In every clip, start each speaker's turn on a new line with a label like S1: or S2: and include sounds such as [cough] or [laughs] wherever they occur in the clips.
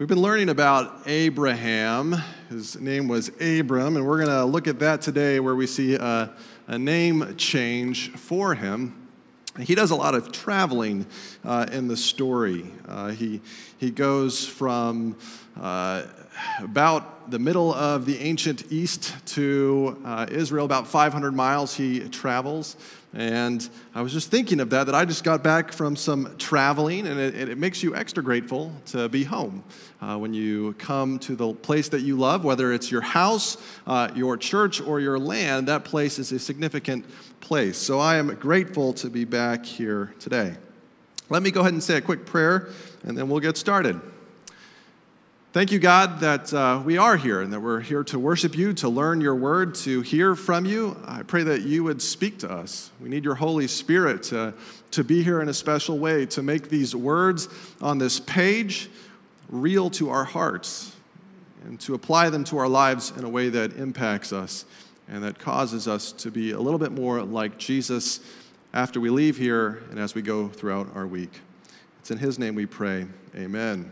S1: we've been learning about Abraham. His name was Abram, and we're going to look at that today where we see a, a name change for him. He does a lot of traveling uh, in the story. Uh, he, he goes from uh, about the middle of the ancient East to uh, Israel, about 500 miles he travels. And I was just thinking of that, that I just got back from some traveling, and it, it makes you extra grateful to be home. Uh, when you come to the place that you love, whether it's your house, uh, your church, or your land, that place is a significant place. So I am grateful to be back here today. Let me go ahead and say a quick prayer, and then we'll get started. Thank you, God, that uh, we are here and that we're here to worship you, to learn your word, to hear from you. I pray that you would speak to us. We need your Holy Spirit to, to be here in a special way, to make these words on this page real to our hearts and to apply them to our lives in a way that impacts us and that causes us to be a little bit more like Jesus after we leave here and as we go throughout our week. It's in His name we pray. Amen.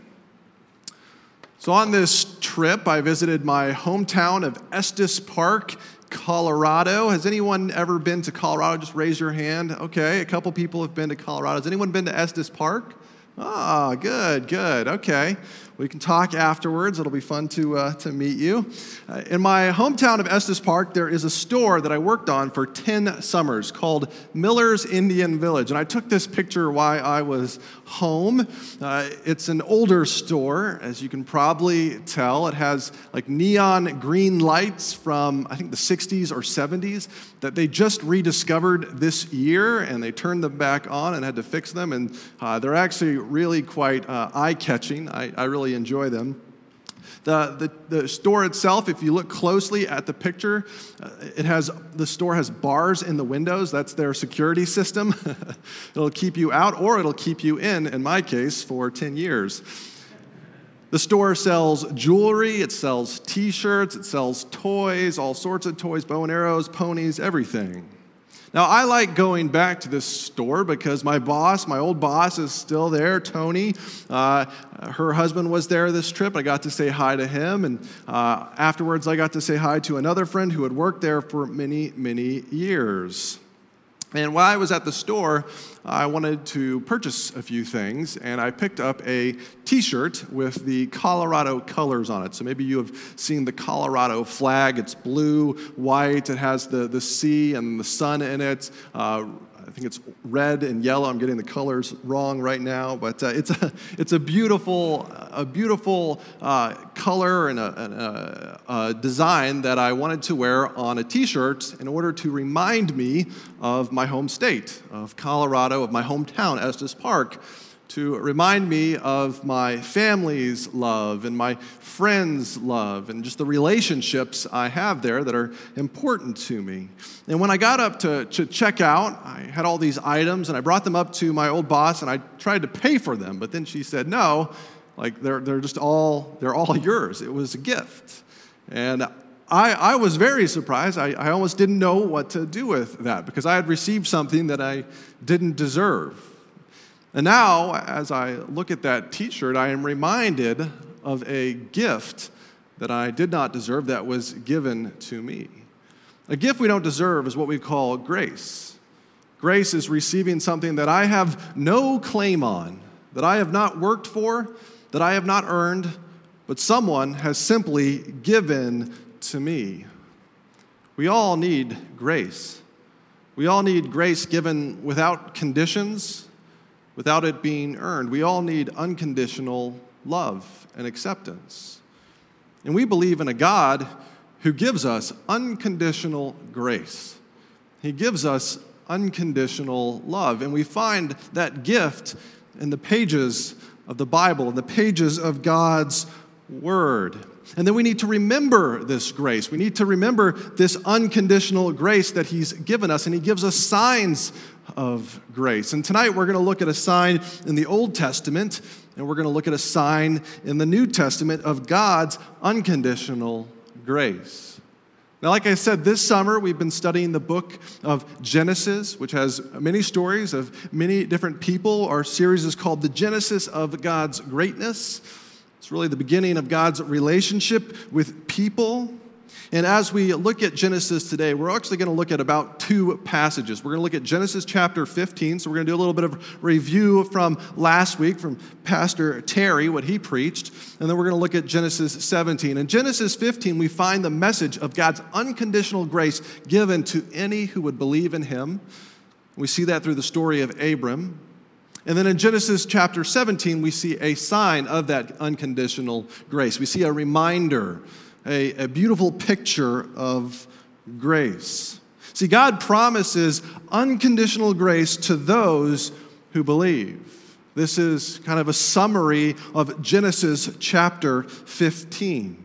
S1: So, on this trip, I visited my hometown of Estes Park, Colorado. Has anyone ever been to Colorado? Just raise your hand. Okay, a couple people have been to Colorado. Has anyone been to Estes Park? Ah, good, good. Okay. We can talk afterwards. It'll be fun to, uh, to meet you. Uh, in my hometown of Estes Park, there is a store that I worked on for 10 summers called Miller's Indian Village. And I took this picture while I was home. Uh, it's an older store, as you can probably tell. It has like neon green lights from, I think, the 60s or 70s that they just rediscovered this year and they turned them back on and had to fix them. And uh, they're actually really quite uh, eye catching. I, I really really enjoy them. The, the, the, store itself, if you look closely at the picture, uh, it has the store has bars in the windows. That's their security system. [laughs] it'll keep you out or it'll keep you in, in my case, for 10 years. The store sells jewelry, it sells t shirts, it sells toys, all sorts of toys, bow and arrows, ponies, everything. Now, I like going back to this store because my boss, my old boss, is still there, Tony. Uh, her husband was there this trip. I got to say hi to him. And uh, afterwards, I got to say hi to another friend who had worked there for many, many years. And while I was at the store, I wanted to purchase a few things, and I picked up a t shirt with the Colorado colors on it. So maybe you have seen the Colorado flag. It's blue, white, it has the, the C and the sun in it. Uh, I think it's red and yellow. I'm getting the colors wrong right now, but uh, it's, a, [laughs] it's a beautiful, a beautiful uh, color and, a, a, a, design that I wanted to wear on a t-shirt in order to remind me of my home state, of Colorado, of my hometown, Estes Park to remind me of my family's love and my friends' love and just the relationships I have there that are important to me. And when I got up to, to check out, I had all these items and I brought them up to my old boss and I tried to pay for them, but then she said, no, like they're, they're just all, they're all [laughs] yours. It was a gift. And I, I was very surprised. I, I almost didn't know what to do with that because I had received something that I didn't deserve. And now, as I look at that t shirt, I am reminded of a gift that I did not deserve that was given to me. A gift we don't deserve is what we call grace. Grace is receiving something that I have no claim on, that I have not worked for, that I have not earned, but someone has simply given to me. We all need grace. We all need grace given without conditions without it being earned. We all need unconditional love and acceptance. And we believe in a God who gives us unconditional grace. He gives us unconditional love. And we find that gift in the pages of the Bible, in the pages of God's Word. And then we need to remember this grace. We need to remember this unconditional grace that He's given us. And He gives us signs of grace. And tonight we're going to look at a sign in the Old Testament, and we're going to look at a sign in the New Testament of God's unconditional grace. Now, like I said, this summer we've been studying the book of Genesis, which has many stories of many different people. Our series is called The Genesis of God's Greatness. It's really the beginning of God's relationship with people. And as we look at Genesis today, we're actually going to look at about two passages. We're going to look at Genesis chapter 15. So we're going to do a little bit of review from last week from Pastor Terry, what he preached. And then we're going to look at Genesis 17. In Genesis 15, we find the message of God's unconditional grace given to any who would believe in him. We see that through the story of Abram. And then in Genesis chapter 17, we see a sign of that unconditional grace. We see a reminder, a, a beautiful picture of grace. See, God promises unconditional grace to those who believe. This is kind of a summary of Genesis chapter 15.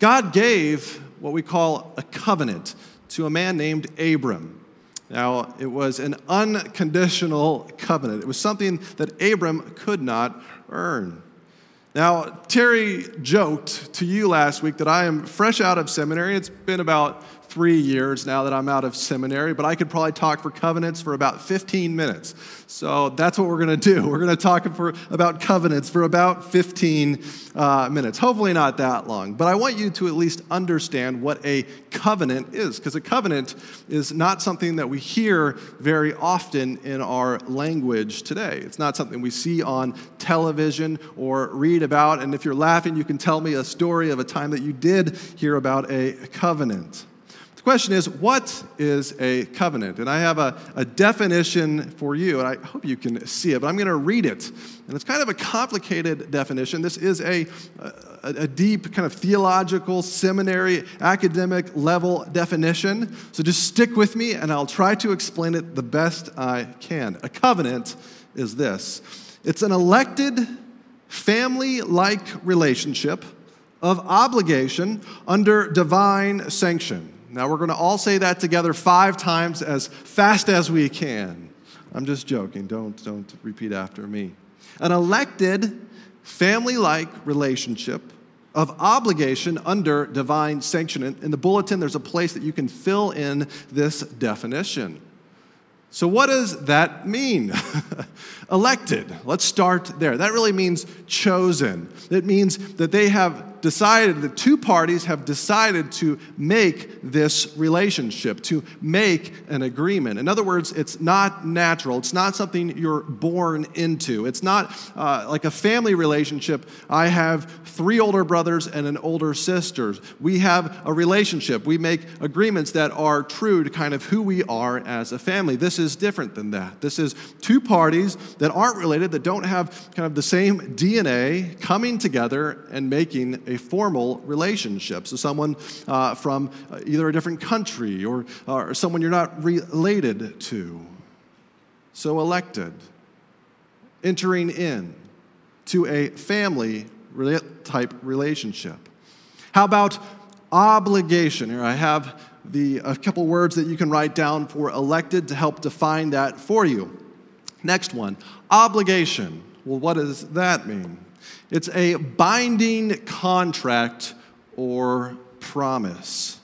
S1: God gave what we call a covenant to a man named Abram. Now, it was an unconditional covenant. It was something that Abram could not earn. Now, Terry joked to you last week that I am fresh out of seminary. It's been about three years now that I'm out of seminary, but I could probably talk for covenants for about 15 minutes. So that's what we're going to do. We're going to talk for, about covenants for about 15 uh, minutes. Hopefully, not that long. But I want you to at least understand what a covenant is, because a covenant is not something that we hear very often in our language today. It's not something we see on television or read about. And if you're laughing, you can tell me a story of a time that you did hear about a covenant question is, what is a covenant? And I have a, a definition for you, and I hope you can see it, but I'm going to read it. And it's kind of a complicated definition. This is a, a, a deep, kind of theological, seminary, academic level definition. So just stick with me, and I'll try to explain it the best I can. A covenant is this it's an elected, family like relationship of obligation under divine sanction. Now we're going to all say that together five times as fast as we can. I'm just joking. Don't, don't repeat after me. An elected, family like relationship of obligation under divine sanction. In the bulletin, there's a place that you can fill in this definition. So, what does that mean? [laughs] Elected. Let's start there. That really means chosen. It means that they have decided, the two parties have decided to make this relationship, to make an agreement. In other words, it's not natural. It's not something you're born into. It's not uh, like a family relationship. I have three older brothers and an older sister. We have a relationship. We make agreements that are true to kind of who we are as a family. This is different than that. This is two parties that aren't related, that don't have kind of the same DNA coming together and making a formal relationship. So, someone uh, from uh, either a different country or, or someone you're not related to. So, elected, entering in to a family type relationship. How about obligation? Here I have the, a couple words that you can write down for elected to help define that for you. Next one obligation. Well, what does that mean? It's a binding contract or promise.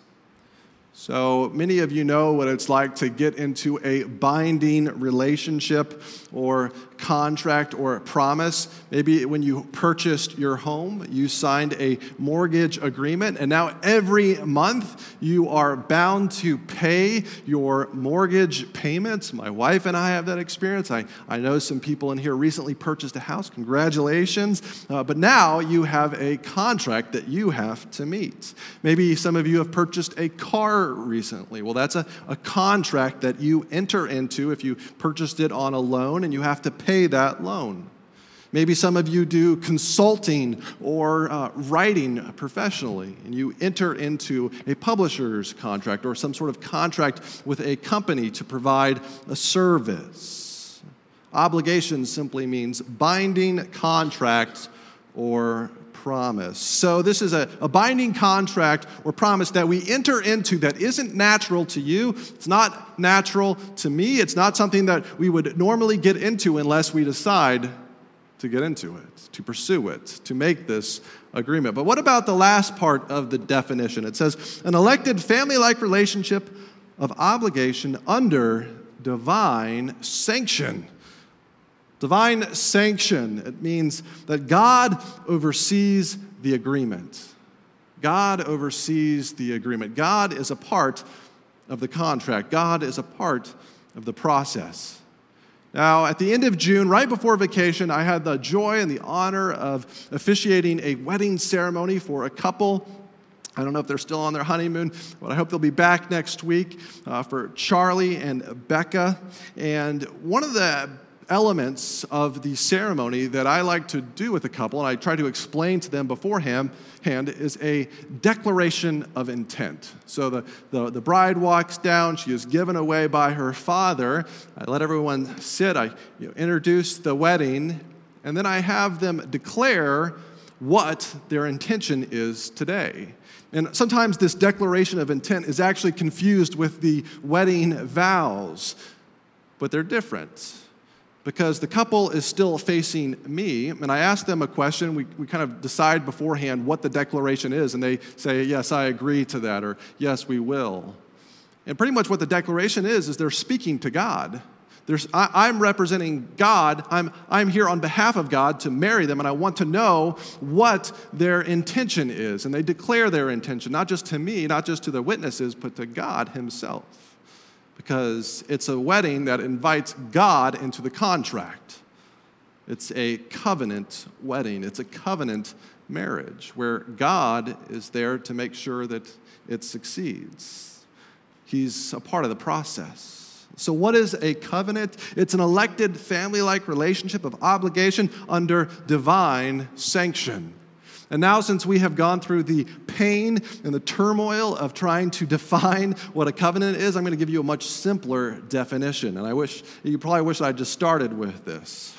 S1: So many of you know what it's like to get into a binding relationship or contract or a promise. Maybe when you purchased your home, you signed a mortgage agreement, and now every month you are bound to pay your mortgage payments. My wife and I have that experience. I, I know some people in here recently purchased a house. Congratulations. Uh, but now you have a contract that you have to meet. Maybe some of you have purchased a car recently. Well, that's a, a contract that you enter into if you purchased it on a loan and you have to pay that loan. Maybe some of you do consulting or uh, writing professionally, and you enter into a publisher's contract or some sort of contract with a company to provide a service. Obligation simply means binding contracts or promise. So, this is a, a binding contract or promise that we enter into that isn't natural to you. It's not natural to me. It's not something that we would normally get into unless we decide to get into it, to pursue it, to make this agreement. But what about the last part of the definition? It says, an elected family like relationship of obligation under divine sanction Divine sanction, it means that God oversees the agreement. God oversees the agreement. God is a part of the contract, God is a part of the process. Now, at the end of June, right before vacation, I had the joy and the honor of officiating a wedding ceremony for a couple. I don't know if they're still on their honeymoon, but I hope they'll be back next week uh, for Charlie and Becca. And one of the elements of the ceremony that I like to do with a couple, and I try to explain to them beforehand, is a declaration of intent. So the, the, the bride walks down, she is given away by her father. I let everyone sit, I you know, introduce the wedding, and then I have them declare what their intention is today. And sometimes this declaration of intent is actually confused with the wedding vows, but they're different because the couple is still facing me. And I ask them a question. We, we kind of decide beforehand what the declaration is, and they say, Yes, I agree to that, or Yes, we will. And pretty much what the declaration is, is they're speaking to God. There's, I, am representing God. I'm, I'm here on behalf of God to marry them, and I want to know what their intention is. And they declare their intention, not just to me, not just to the witnesses, but to God Himself because it's a wedding that invites God into the contract. It's a covenant wedding, it's a covenant marriage where God is there to make sure that it succeeds. He's a part of the process. So, what is a covenant? It's an elected family like relationship of obligation under divine sanction. And now, since we have gone through the pain and the turmoil of trying to define what a covenant is, I'm going to give you a much simpler definition. And I wish, you probably wish I just started with this.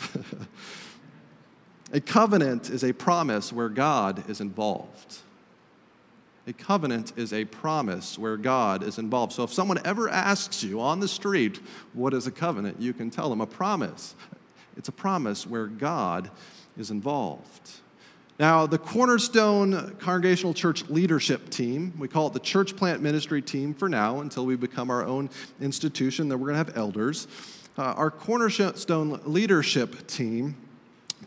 S1: [laughs] a covenant is a promise where God is involved. A covenant is a promise where God is involved. So if someone ever asks you on the street, what is a covenant? You can tell them a promise. It's a promise where God is involved. Now, the Cornerstone Congregational Church leadership team, we call it the church plant ministry team for now until we become our own institution, then we're going to have elders. Uh, our Cornerstone leadership team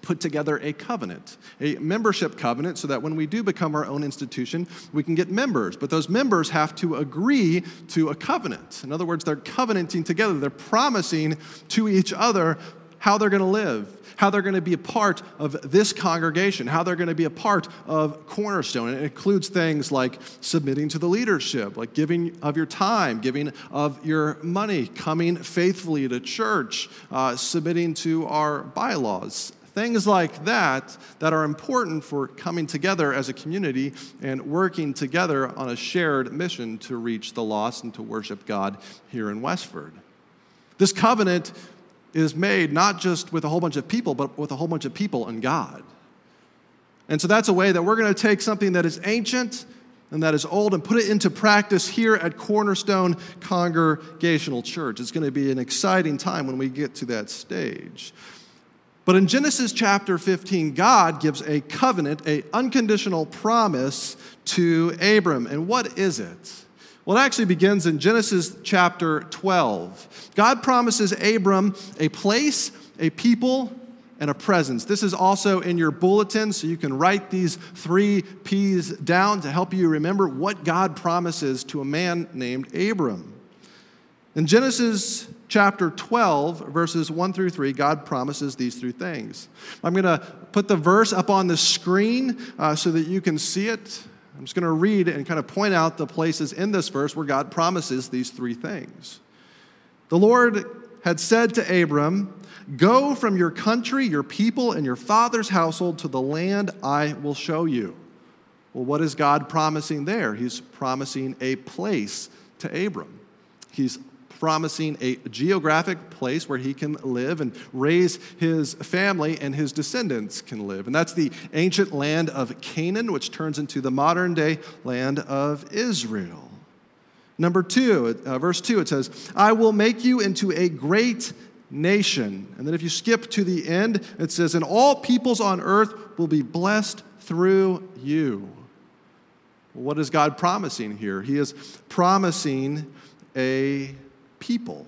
S1: put together a covenant, a membership covenant, so that when we do become our own institution, we can get members. But those members have to agree to a covenant. In other words, they're covenanting together, they're promising to each other how they're going to live, how they're going to be a part of this congregation, how they're going to be a part of Cornerstone. And it includes things like submitting to the leadership, like giving of your time, giving of your money, coming faithfully to church, uh, submitting to our bylaws. Things like that that are important for coming together as a community and working together on a shared mission to reach the lost and to worship God here in Westford. This covenant is made not just with a whole bunch of people, but with a whole bunch of people and God. And so that's a way that we're going to take something that is ancient and that is old and put it into practice here at Cornerstone Congregational Church. It's going to be an exciting time when we get to that stage. But in Genesis chapter 15, God gives a covenant, a unconditional promise to Abram. And what is it? Well, it actually begins in Genesis chapter 12. God promises Abram a place, a people, and a presence. This is also in your bulletin, so you can write these three P's down to help you remember what God promises to a man named Abram. In Genesis chapter 12, verses 1 through 3, God promises these three things. I'm going to put the verse up on the screen uh, so that you can see it. I'm just going to read and kind of point out the places in this verse where God promises these three things. The Lord had said to Abram, Go from your country, your people, and your father's household to the land I will show you. Well, what is God promising there? He's promising a place to Abram. He's promising a geographic place where he can live and raise his family and his descendants can live. And that's the ancient land of Canaan, which turns into the modern day land of Israel. Number two, uh, verse two, it says, I will make you into a great nation. And then if you skip to the end, it says, And all peoples on earth will be blessed through you. What is God promising here? He is promising a people.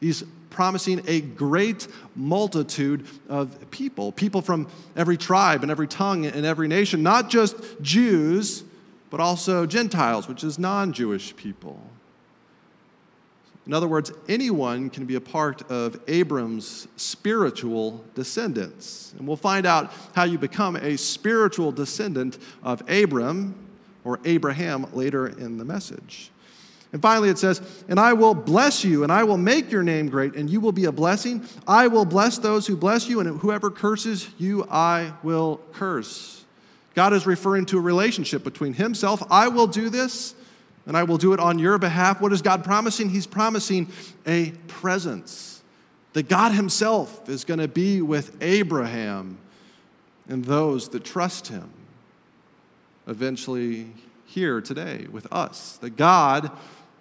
S1: He's promising a great multitude of people, people from every tribe and every tongue and every nation, not just Jews, but also Gentiles, which is non Jewish people. In other words, anyone can be a part of Abram's spiritual descendants. And we'll find out how you become a spiritual descendant of Abram or Abraham later in the message. And finally, it says, And I will bless you, and I will make your name great, and you will be a blessing. I will bless those who bless you, and whoever curses you, I will curse. God is referring to a relationship between Himself. I will do this, and I will do it on your behalf. What is God promising? He's promising a presence. That God Himself is going to be with Abraham and those that trust Him. Eventually, here today with us. That God,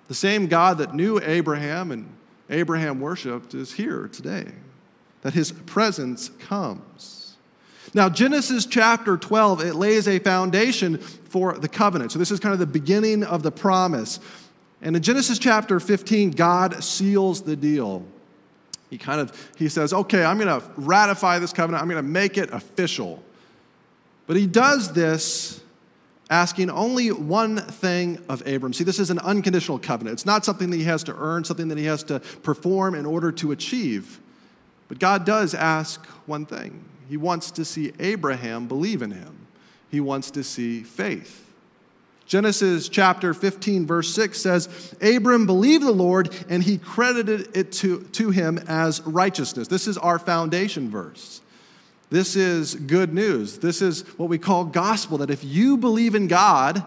S1: the same God that knew Abraham and Abraham worshiped, is here today. That His presence comes. Now, Genesis chapter 12, it lays a foundation for the covenant. So, this is kind of the beginning of the promise. And in Genesis chapter 15, God seals the deal. He kind of he says, "Okay, I'm going to ratify this covenant. I'm going to make it official." But he does this asking only one thing of Abram. See, this is an unconditional covenant. It's not something that he has to earn, something that he has to perform in order to achieve. But God does ask one thing. He wants to see Abraham believe in him, he wants to see faith. Genesis chapter 15, verse 6 says, Abram believed the Lord and he credited it to, to him as righteousness. This is our foundation verse. This is good news. This is what we call gospel that if you believe in God,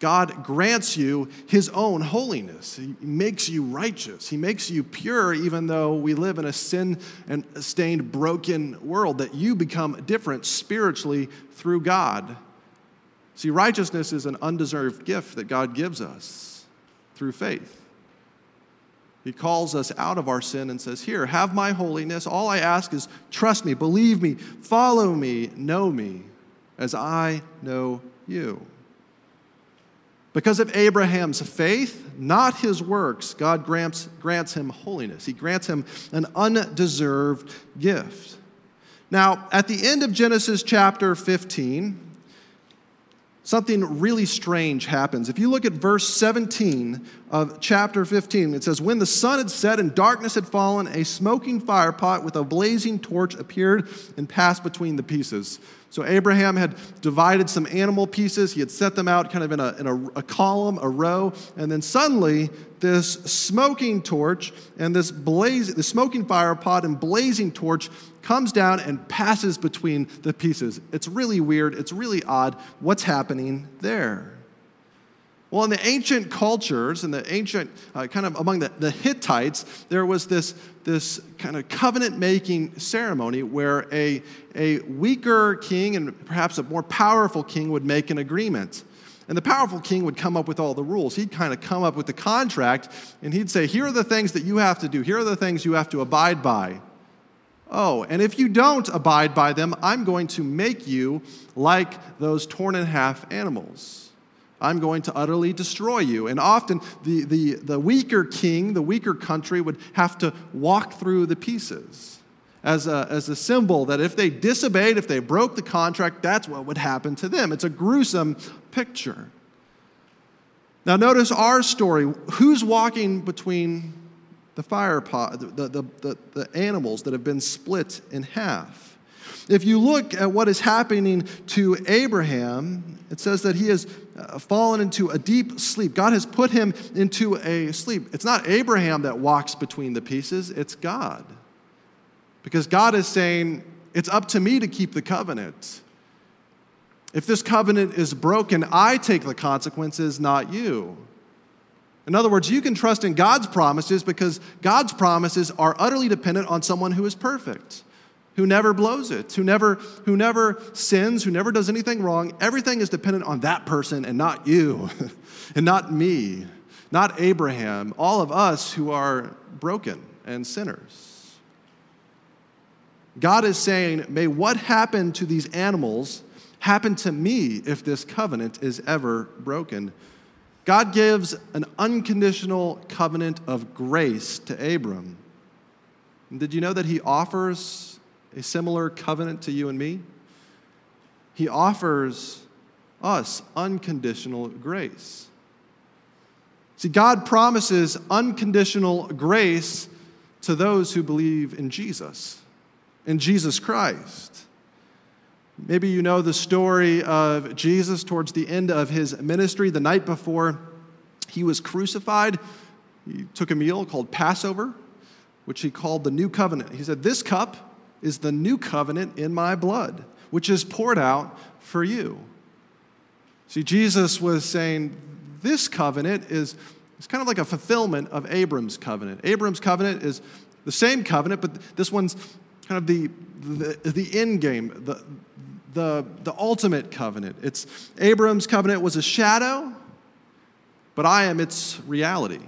S1: God grants you his own holiness. He makes you righteous. He makes you pure, even though we live in a sin and stained, broken world, that you become different spiritually through God. See, righteousness is an undeserved gift that God gives us through faith. He calls us out of our sin and says, Here, have my holiness. All I ask is trust me, believe me, follow me, know me as I know you. Because of Abraham's faith, not his works, God grants, grants him holiness. He grants him an undeserved gift. Now, at the end of Genesis chapter 15, something really strange happens. If you look at verse 17 of chapter 15, it says, When the sun had set and darkness had fallen, a smoking fire pot with a blazing torch appeared and passed between the pieces. So Abraham had divided some animal pieces. He had set them out kind of in a, in a, a column, a row, and then suddenly this smoking torch and this blaze, the smoking fire pot and blazing torch comes down and passes between the pieces. It's really weird. It's really odd. What's happening there? Well, in the ancient cultures, in the ancient, uh, kind of among the, the Hittites, there was this, this kind of covenant making ceremony where a, a weaker king and perhaps a more powerful king would make an agreement. And the powerful king would come up with all the rules. He'd kind of come up with the contract and he'd say, Here are the things that you have to do, here are the things you have to abide by. Oh, and if you don't abide by them, I'm going to make you like those torn in half animals. I'm going to utterly destroy you. And often the, the, the weaker king, the weaker country would have to walk through the pieces as a, as a symbol that if they disobeyed, if they broke the contract, that's what would happen to them. It's a gruesome picture. Now, notice our story. Who's walking between the fire pot, the, the, the, the animals that have been split in half? If you look at what is happening to Abraham, it says that he has uh, fallen into a deep sleep. God has put him into a sleep. It's not Abraham that walks between the pieces, it's God. Because God is saying, It's up to me to keep the covenant. If this covenant is broken, I take the consequences, not you. In other words, you can trust in God's promises because God's promises are utterly dependent on someone who is perfect who never blows it, who never, who never sins, who never does anything wrong. Everything is dependent on that person and not you, [laughs] and not me, not Abraham, all of us who are broken and sinners. God is saying, May what happened to these animals happen to me if this covenant is ever broken. God gives an unconditional covenant of grace to Abram. And did you know that He offers a similar covenant to you and me? He offers us unconditional grace. See, God promises unconditional grace to those who believe in Jesus, in Jesus Christ. Maybe you know the story of Jesus towards the end of his ministry, the night before he was crucified. He took a meal called Passover, which he called the New Covenant. He said, This cup is the new covenant in my blood, which is poured out for you. See, Jesus was saying, This covenant is it's kind of like a fulfillment of Abram's covenant. Abram's covenant is the same covenant, but this one's kind of the, the, the end game, the, the, the ultimate covenant. It's Abram's covenant was a shadow, but I am its reality.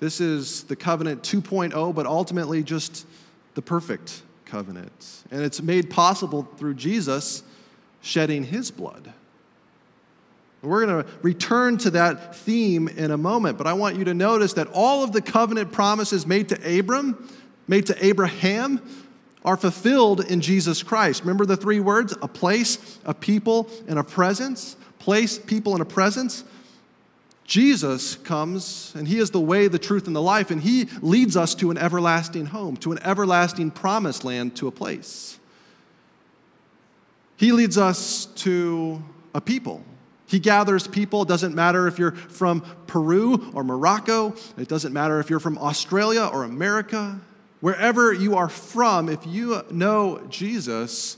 S1: This is the covenant 2.0, but ultimately just the perfect covenant. And it's made possible through Jesus shedding his blood. We're going to return to that theme in a moment, but I want you to notice that all of the covenant promises made to Abram, made to Abraham, are fulfilled in Jesus Christ. Remember the three words a place, a people, and a presence? Place, people, and a presence. Jesus comes, and He is the way, the truth, and the life, and He leads us to an everlasting home, to an everlasting promised land, to a place. He leads us to a people he gathers people. It doesn't matter if you're from Peru or Morocco. It doesn't matter if you're from Australia or America. Wherever you are from, if you know Jesus,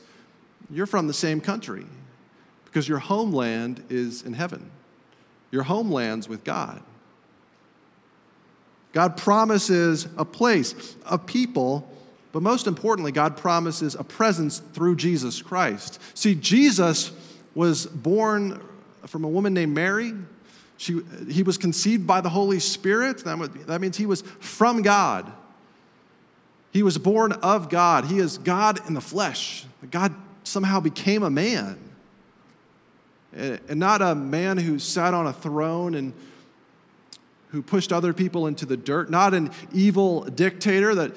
S1: you're from the same country because your homeland is in heaven. Your homeland's with God. God promises a place, a people, but most importantly, God promises a presence through Jesus Christ. See, Jesus was born from a woman named Mary. She, he was conceived by the Holy Spirit. That, that means he was from God. He was born of God. He is God in the flesh. God somehow became a man. And not a man who sat on a throne and who pushed other people into the dirt, not an evil dictator that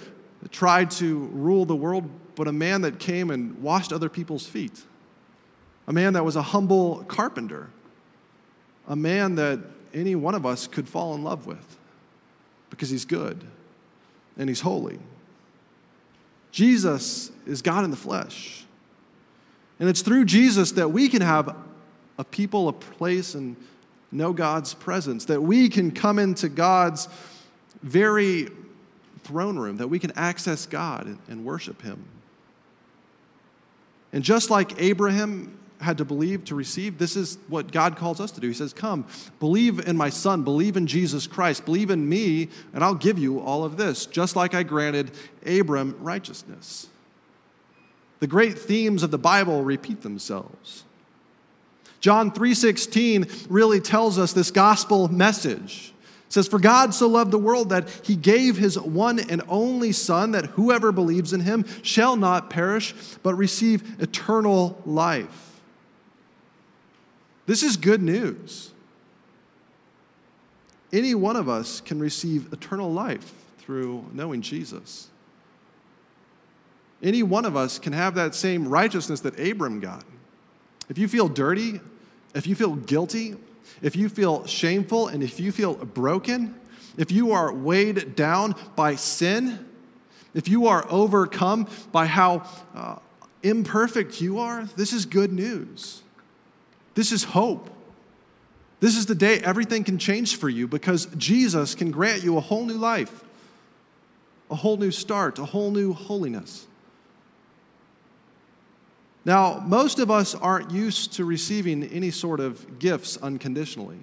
S1: tried to rule the world, but a man that came and washed other people's feet. A man that was a humble carpenter a man that any one of us could fall in love with because he's good and he's holy. Jesus is God in the flesh. And it's through Jesus that we can have a people, a place, and know God's presence, that we can come into God's very throne room, that we can access God and, worship Him. And just like Abraham had to believe to receive, this is what God calls us to do. He says, Come, believe in my Son, believe in Jesus Christ, believe in me, and I'll give you all of this, just like I granted Abram righteousness. The great themes of the Bible repeat themselves. John 3:16 really tells us this gospel message. It says, For God so loved the world that he gave his one and only Son, that whoever believes in him shall not perish, but receive eternal life. This is good news. Any one of us can receive eternal life through knowing Jesus. Any one of us can have that same righteousness that Abram got. If you feel dirty, if you feel guilty, if you feel shameful, and if you feel broken, if you are weighed down by sin, if you are overcome by how uh, imperfect you are, this is good news. This is hope. This is the day everything can change for you because Jesus can grant you a whole new life, a whole new start, a whole new holiness. Now, most of us aren't used to receiving any sort of gifts unconditionally.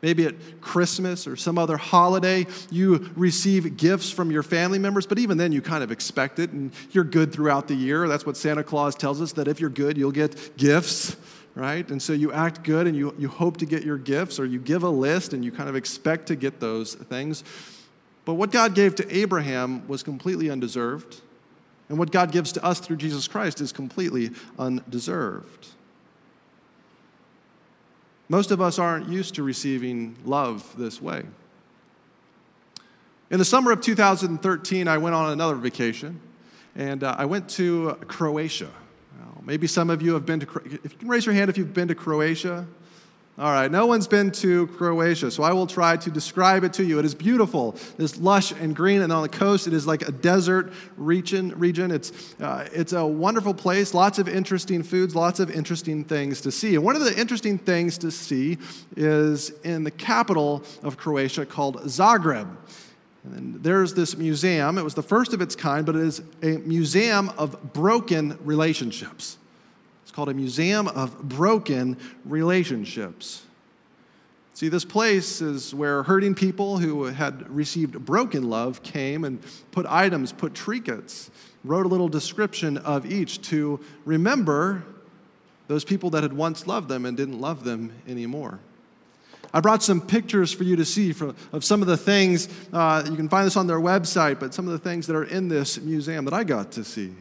S1: Maybe at Christmas or some other holiday, you receive gifts from your family members, but even then, you kind of expect it and you're good throughout the year. That's what Santa Claus tells us that if you're good, you'll get gifts right? And so you act good and you, you hope to get your gifts, or you give a list and you kind of expect to get those things. But what God gave to Abraham was completely undeserved. And what God gives to us through Jesus Christ is completely undeserved. Most of us aren't used to receiving love this way. In the summer of 2013, I went on another vacation, and uh, I went to Croatia. Maybe some of you have been to, if you can raise your hand if you've been to Croatia. All right, no one's been to Croatia, so I will try to describe it to you. It is beautiful. It's lush and green, and on the coast, it is like a desert region. region. It's, uh, it's a wonderful place, lots of interesting foods, lots of interesting things to see. And one of the interesting things to see is in the capital of Croatia called Zagreb. And there's this museum. It was the first of its kind, but it is a museum of broken relationships. It's called a Museum of Broken Relationships. See, this place is where hurting people who had received broken love came and put items, put trinkets, wrote a little description of each to remember those people that had once loved them and didn't love them anymore. I brought some pictures for you to see from, of some of the things. Uh, you can find this on their website, but some of the things that are in this museum that I got to see.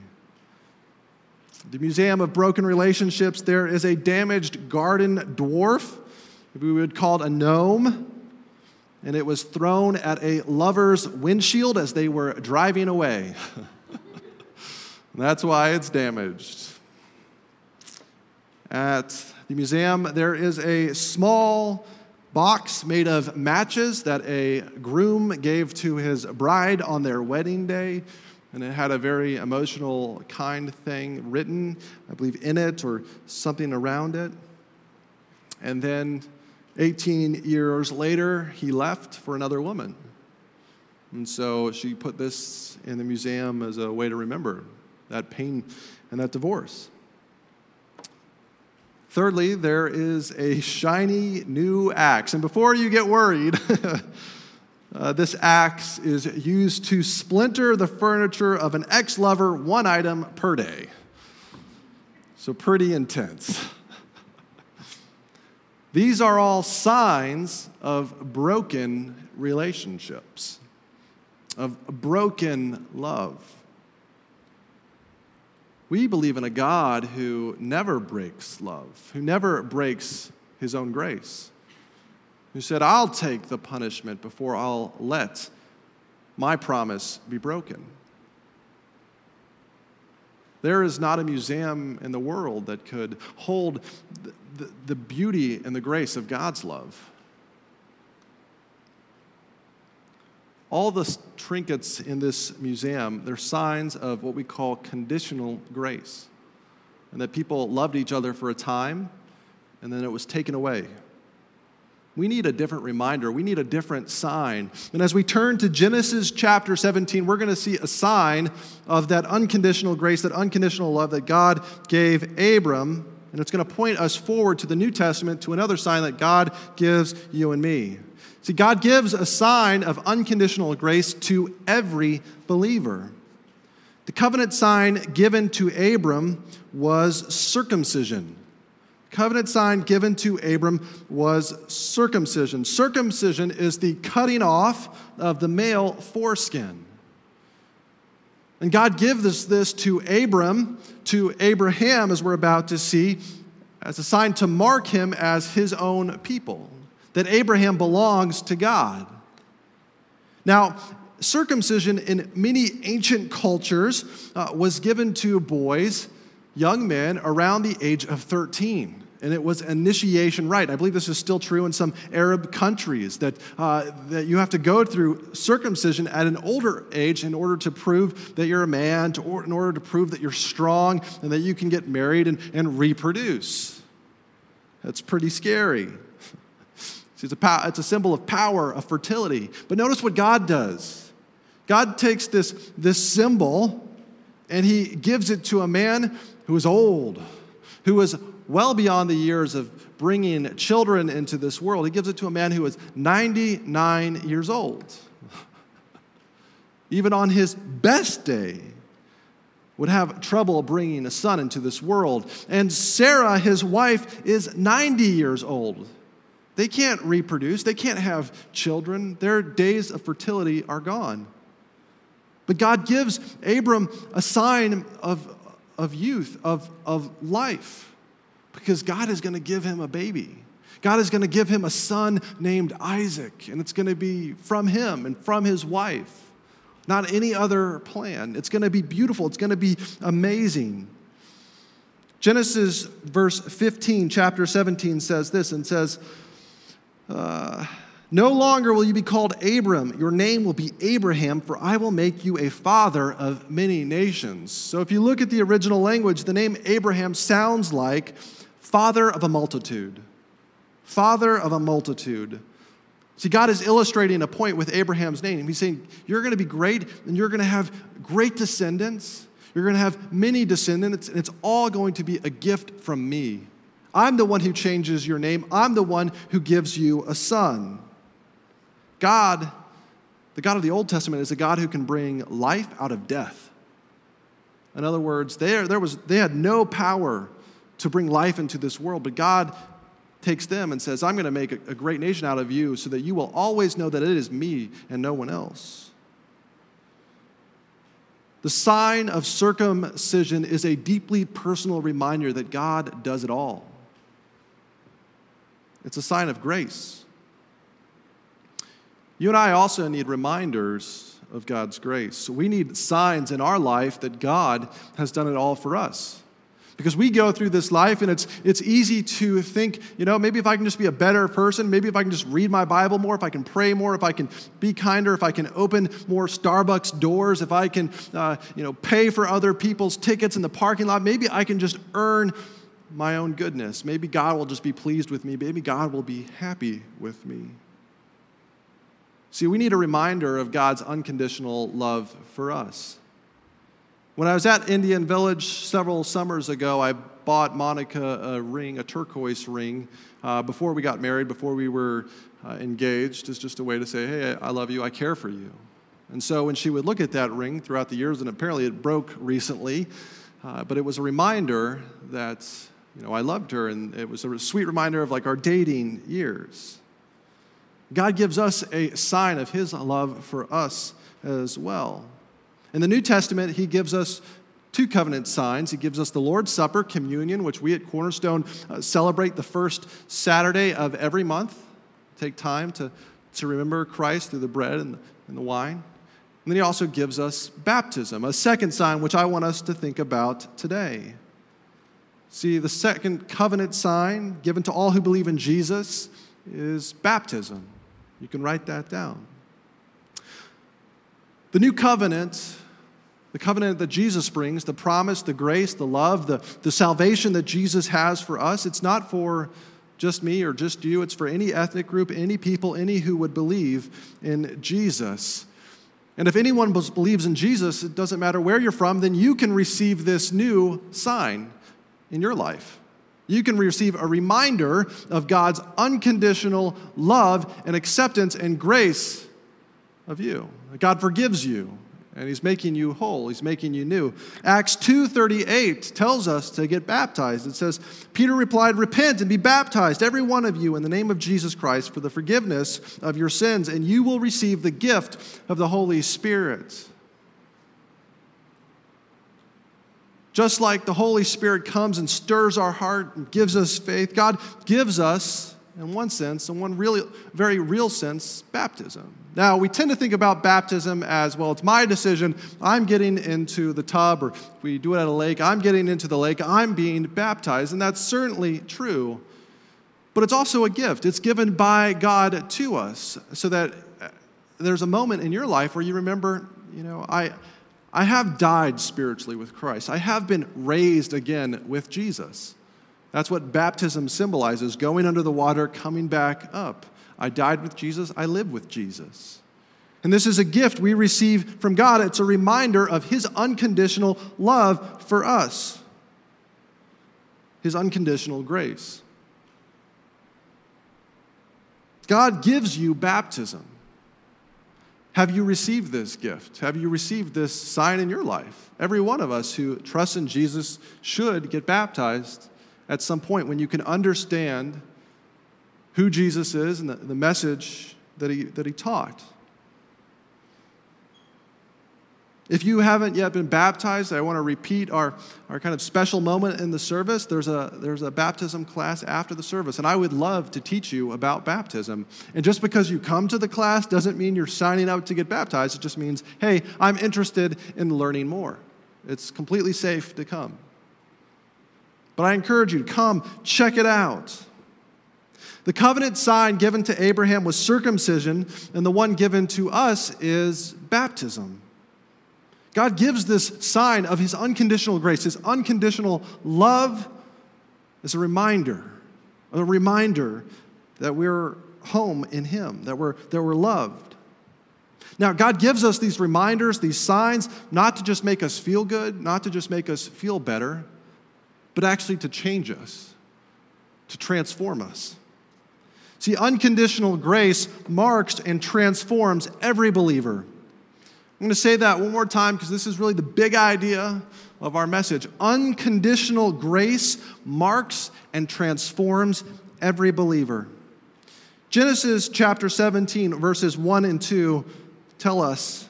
S1: The Museum of Broken Relationships, there is a damaged garden dwarf, we would call it a gnome, and it was thrown at a lover's windshield as they were driving away. [laughs] That's why it's damaged. At the museum, there is a small box made of matches that a groom gave to his bride on their wedding day and it had a very emotional, kind thing written, I believe, in it or something around it. And then 18 years later, he left for another woman. And so she put this in the museum as a way to remember that pain and that divorce. Thirdly, there is a shiny new axe. And before you get worried, [laughs] Uh, this axe is used to splinter the furniture of an ex lover one item per day. So, pretty intense. [laughs] These are all signs of broken relationships, of broken love. We believe in a God who never breaks love, who never breaks his own grace who said, I'll take the punishment before I'll let my promise be broken. There is not a museum in the world that could hold the, the, the, beauty and the grace of God's love. All the trinkets in this museum, they're signs of what we call conditional grace. And that people loved each other for a time, and then it was taken away we need a different reminder. We need a different sign. And as we turn to Genesis chapter 17, we're going to see a sign of that unconditional grace, that unconditional love that God gave Abram. And it's going to point us forward to the New Testament to another sign that God gives you and me. See, God gives a sign of unconditional grace to every believer. The covenant sign given to Abram was circumcision covenant sign given to Abram was circumcision. Circumcision is the cutting off of the male foreskin. And God gives this, this to Abram, to Abraham, as we're about to see, as a sign to mark him as his own people, that Abraham belongs to God. Now, circumcision in many ancient cultures uh, was given to boys young men around the age of 13. And it was initiation rite. I believe this is still true in some Arab countries that, uh, that you have to go through circumcision at an older age in order to prove that you're a man, to, or in order to prove that you're strong and that you can get married and, and reproduce. That's pretty scary. See, it's, a, it's a symbol of power, of fertility. But notice what God does God takes this, this symbol and he gives it to a man who is old, who is well beyond the years of bringing children into this world. He gives it to a man who is 99 years old. [laughs] Even on his best day, would have trouble bringing a son into this world. And Sarah, his wife, is 90 years old. They can't reproduce, they can't have children. Their days of fertility are gone. But God gives Abram a sign of, of youth, of, of life, because God is going to give him a baby. God is going to give him a son named Isaac, and it's going to be from him and from his wife, not any other plan. It's going to be beautiful, it's going to be amazing. Genesis verse 15, chapter 17 says this and says, uh, No longer will you be called Abram. Your name will be Abraham, for I will make you a father of many nations. So if you look at the original language, the name Abraham sounds like father of a multitude father of a multitude. See, God is illustrating a point with Abraham's name. He's saying, You're going to be great, and you're going to have great descendants. You're going to have many descendants, and it's all going to be a gift from me. I'm the one who changes your name, I'm the one who gives you a son. God, the God of the Old Testament, is a God who can bring life out of death. In other words, there, there was, they had no power to bring life into this world, but God takes them and says, I'm going to make a, a great nation out of you so that you will always know that it is me and no one else. The sign of circumcision is a deeply personal reminder that God does it all. It's a sign of grace. You and I also need reminders of God's grace. We need signs in our life that God has done it all for us. Because we go through this life and it's, it's easy to think, you know, maybe if I can just be a better person, maybe if I can just read my Bible more, if I can pray more, if I can be kinder, if I can open more Starbucks doors, if I can, uh, you know, pay for other people's tickets in the parking lot, maybe I can just earn my own goodness. Maybe God will just be pleased with me. Maybe God will be happy with me. See, we need a reminder of God's unconditional love for us. When I was at Indian Village several summers ago, I bought Monica a ring, a turquoise ring, uh, before we got married, before we were uh, engaged, as just a way to say, hey, I love you, I care for you. And so when she would look at that ring throughout the years, and apparently it broke recently, uh, but it was a reminder that, you know, I loved her, and it was a sweet reminder of like our dating years. God gives us a sign of his love for us as well. In the New Testament, he gives us two covenant signs. He gives us the Lord's Supper, communion, which we at Cornerstone uh, celebrate the first Saturday of every month. Take time to, to remember Christ through the bread and the, and the wine. And then he also gives us baptism, a second sign which I want us to think about today. See, the second covenant sign given to all who believe in Jesus is baptism. You can write that down. The new covenant, the covenant that Jesus brings, the promise, the grace, the love, the, the salvation that Jesus has for us, it's not for just me or just you. It's for any ethnic group, any people, any who would believe in Jesus. And if anyone believes in Jesus, it doesn't matter where you're from, then you can receive this new sign in your life. You can receive a reminder of God's unconditional love and acceptance and grace of you. God forgives you and he's making you whole he's making you new acts 2.38 tells us to get baptized it says peter replied repent and be baptized every one of you in the name of jesus christ for the forgiveness of your sins and you will receive the gift of the holy spirit just like the holy spirit comes and stirs our heart and gives us faith god gives us in one sense, in one really, very real sense, baptism. Now, we tend to think about baptism as well, it's my decision. I'm getting into the tub, or we do it at a lake, I'm getting into the lake, I'm being baptized. And that's certainly true. But it's also a gift. It's given by God to us so that uh, there's a moment in your life where you remember, you know, I, I have died spiritually with Christ, I have been raised again with Jesus. That's what baptism symbolizes going under the water, coming back up. I died with Jesus, I live with Jesus. And this is a gift we receive from God. It's a reminder of His unconditional love for us, His unconditional grace. God gives you baptism. Have you received this gift? Have you received this sign in your life? Every one of us who trusts in Jesus should get baptized at some point when you can understand who Jesus is and the, the message that he, that he taught. If you haven't yet been baptized, I want to repeat our, our kind of special moment in the service. There's a, there's a baptism class after the service, and I would love to teach you about baptism. And just because you come to the class doesn't mean you're signing up to get baptized. It just means, hey, I'm interested in learning more. It's completely safe to come. But I encourage you to come, check it out. The covenant sign given to Abraham was circumcision, and the one given to us is baptism. God gives this sign of his unconditional grace, his unconditional love, as a reminder, a reminder that we're home in him, that we're, that we're loved. Now, God gives us these reminders, these signs, not to just make us feel good, not to just make us feel better, but actually to change us, to transform us. See, unconditional grace marks and transforms every believer. I'm going to say that one more time because this is really the big idea of our message. Unconditional grace marks and transforms every believer. Genesis chapter 17, verses 1 and 2 tell us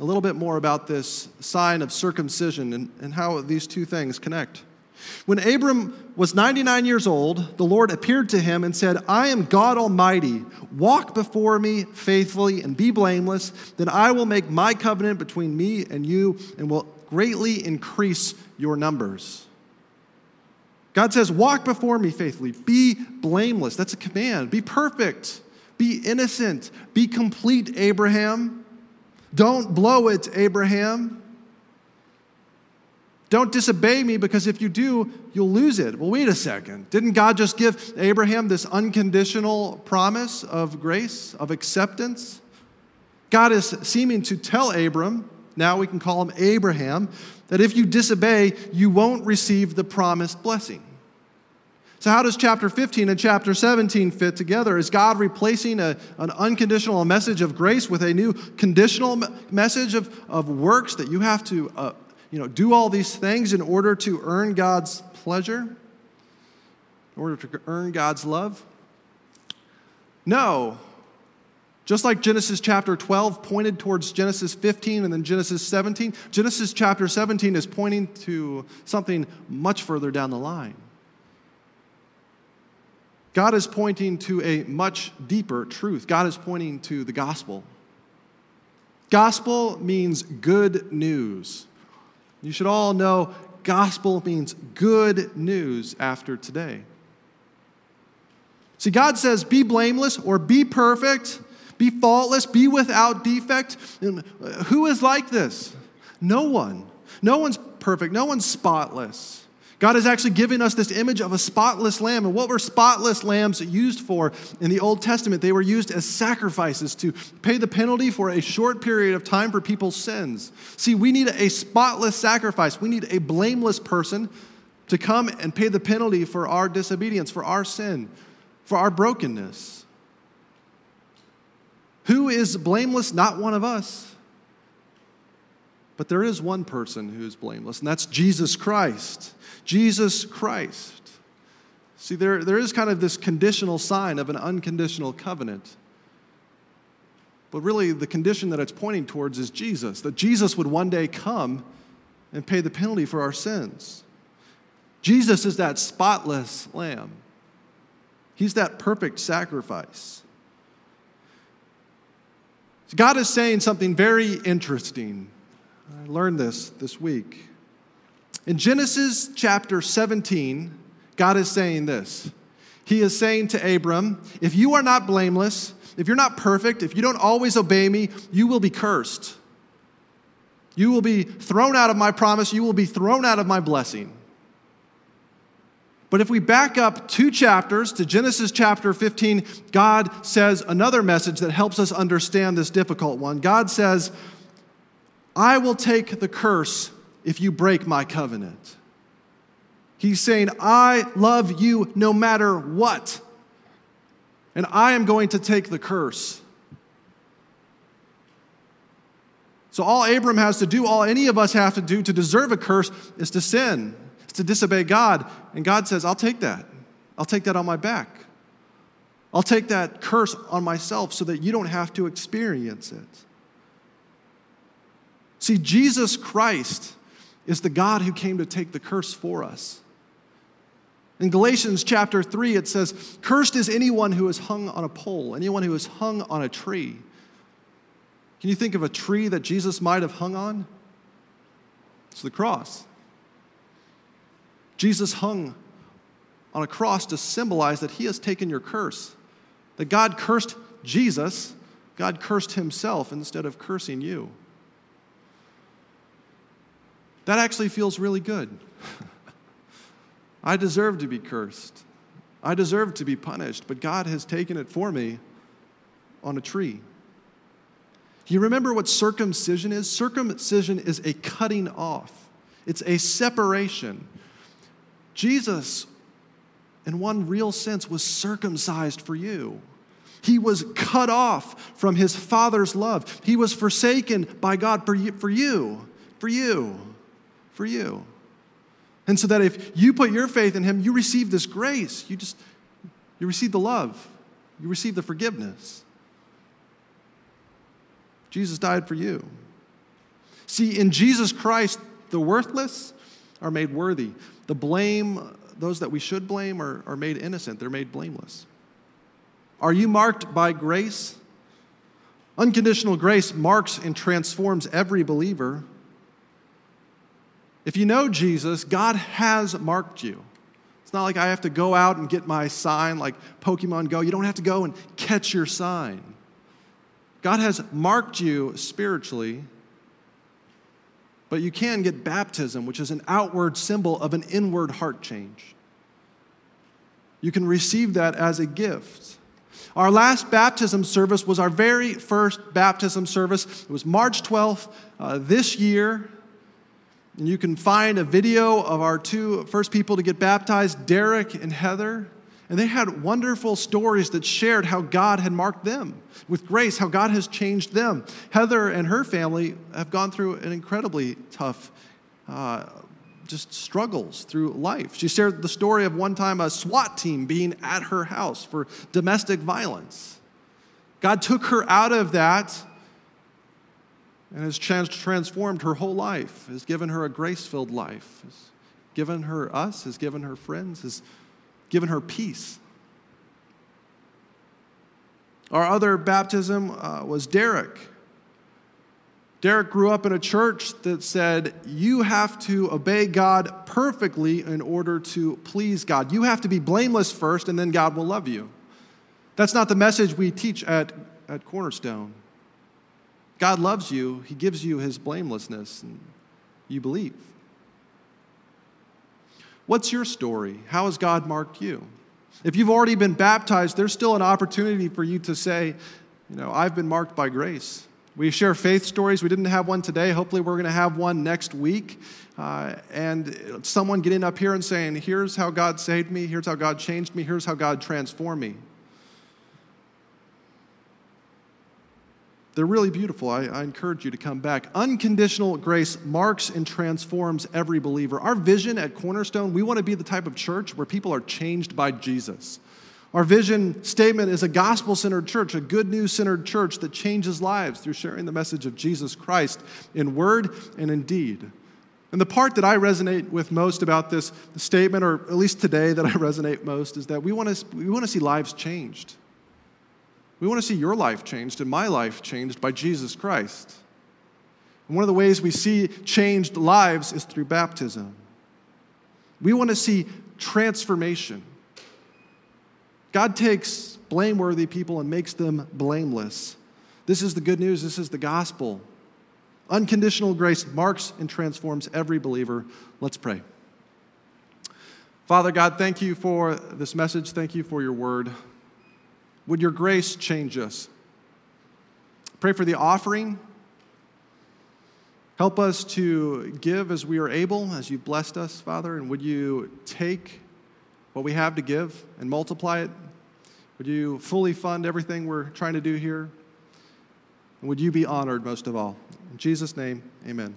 S1: a little bit more about this sign of circumcision and, and how these two things connect. When Abram was 99 years old, the Lord appeared to him and said, I am God Almighty. Walk before me faithfully and be blameless. Then I will make my covenant between me and you and will greatly increase your numbers. God says, Walk before me faithfully. Be blameless. That's a command. Be perfect. Be innocent. Be complete, Abraham. Don't blow it, Abraham. Don't disobey me because if you do, you'll lose it. Well, wait a second. Didn't God just give Abraham this unconditional promise of grace, of acceptance? God is seeming to tell Abram, now we can call him Abraham, that if you disobey, you won't receive the promised blessing. So, how does chapter 15 and chapter 17 fit together? Is God replacing a, an unconditional message of grace with a new conditional message of, of works that you have to uh, you know, do all these things in order to earn God's pleasure, in order to earn God's love? No. Just like Genesis chapter 12 pointed towards Genesis 15 and then Genesis 17, Genesis chapter 17 is pointing to something much further down the line. God is pointing to a much deeper truth. God is pointing to the gospel. Gospel means good news. You should all know gospel means good news after today. See, God says, be blameless or be perfect, be faultless, be without defect. And who is like this? No one. No one's perfect, no one's spotless. God is actually giving us this image of a spotless lamb. And what were spotless lambs used for in the Old Testament? They were used as sacrifices to pay the penalty for a short period of time for people's sins. See, we need a spotless sacrifice. We need a blameless person to come and pay the penalty for our disobedience, for our sin, for our brokenness. Who is blameless? Not one of us. But there is one person who is blameless, and that's Jesus Christ. Jesus Christ. See, there, there is kind of this conditional sign of an unconditional covenant. But really, the condition that it's pointing towards is Jesus, that Jesus would one day come and pay the penalty for our sins. Jesus is that spotless lamb, He's that perfect sacrifice. God is saying something very interesting. I learned this this week. In Genesis chapter 17, God is saying this. He is saying to Abram, If you are not blameless, if you're not perfect, if you don't always obey me, you will be cursed. You will be thrown out of my promise, you will be thrown out of my blessing. But if we back up two chapters to Genesis chapter 15, God says another message that helps us understand this difficult one. God says, I will take the curse if you break my covenant. He's saying, I love you no matter what. And I am going to take the curse. So, all Abram has to do, all any of us have to do to deserve a curse is to sin, is to disobey God. And God says, I'll take that. I'll take that on my back. I'll take that curse on myself so that you don't have to experience it. See, Jesus Christ is the God who came to take the curse for us. In Galatians chapter 3, it says, Cursed is anyone who is hung on a pole, anyone who is hung on a tree. Can you think of a tree that Jesus might have hung on? It's the cross. Jesus hung on a cross to symbolize that he has taken your curse. That God cursed Jesus, God cursed himself instead of cursing you. That actually feels really good. I deserve to be cursed. I deserve to be punished, but God has taken it for me on a tree. You remember what circumcision is? Circumcision is a cutting off, it's a separation. Jesus, in one real sense, was circumcised for you. He was cut off from his Father's love. He was forsaken by God for you, for you, for you, for you. And so that if you put your faith in him, you receive this grace. You just, you receive the love, you receive the forgiveness. Jesus died for you. See, in Jesus Christ, the worthless are made worthy. The blame, those that we should blame, are, are made innocent. They're made blameless. Are you marked by grace? Unconditional grace marks and transforms every believer. If you know Jesus, God has marked you. It's not like I have to go out and get my sign like Pokemon Go. You don't have to go and catch your sign. God has marked you spiritually, but you can get baptism, which is an outward symbol of an inward heart change. You can receive that as a gift. Our last baptism service was our very first baptism service. It was March 12th uh, this year. And you can find a video of our two first people to get baptized, Derek and Heather. And they had wonderful stories that shared how God had marked them with grace, how God has changed them. Heather and her family have gone through an incredibly tough, uh, just struggles through life. She shared the story of one time a SWAT team being at her house for domestic violence. God took her out of that and has transformed her whole life, has given her a grace filled life, has given her us, has given her friends, has given her peace. Our other baptism uh, was Derek. Derek grew up in a church that said, You have to obey God perfectly in order to please God. You have to be blameless first, and then God will love you. That's not the message we teach at, at Cornerstone. God loves you, He gives you His blamelessness, and you believe. What's your story? How has God marked you? If you've already been baptized, there's still an opportunity for you to say, you know, I've been marked by grace. We share faith stories. We didn't have one today. Hopefully, we're going to have one next week. Uh, and someone getting up here and saying, Here's how God saved me. Here's how God changed me. Here's how God transformed me. They're really beautiful. I, I, encourage you to come back. Unconditional grace marks and transforms every believer. Our vision at Cornerstone, we want to be the type of church where people are changed by Jesus. Our vision statement is a gospel centered church, a good news centered church that changes lives through sharing the message of Jesus Christ in word and in deed. And the part that I resonate with most about this statement, or at least today that I resonate most, is that we want to, we want to see lives changed. We want to see your life changed and my life changed by Jesus Christ. And one of the ways we see changed lives is through baptism. We want to see transformation. God takes blameworthy people and makes them blameless. This is the good news, this is the gospel. Unconditional grace marks and transforms every believer. Let's pray. Father God, thank you for this message. Thank you for your word. Would your grace change us? Pray for the offering. Help us to give as we are able, as you've blessed us, Father. And would you take what we have to give and multiply it? Would you fully fund everything we're trying to do here? And would you be honored most of all? In Jesus' name, amen.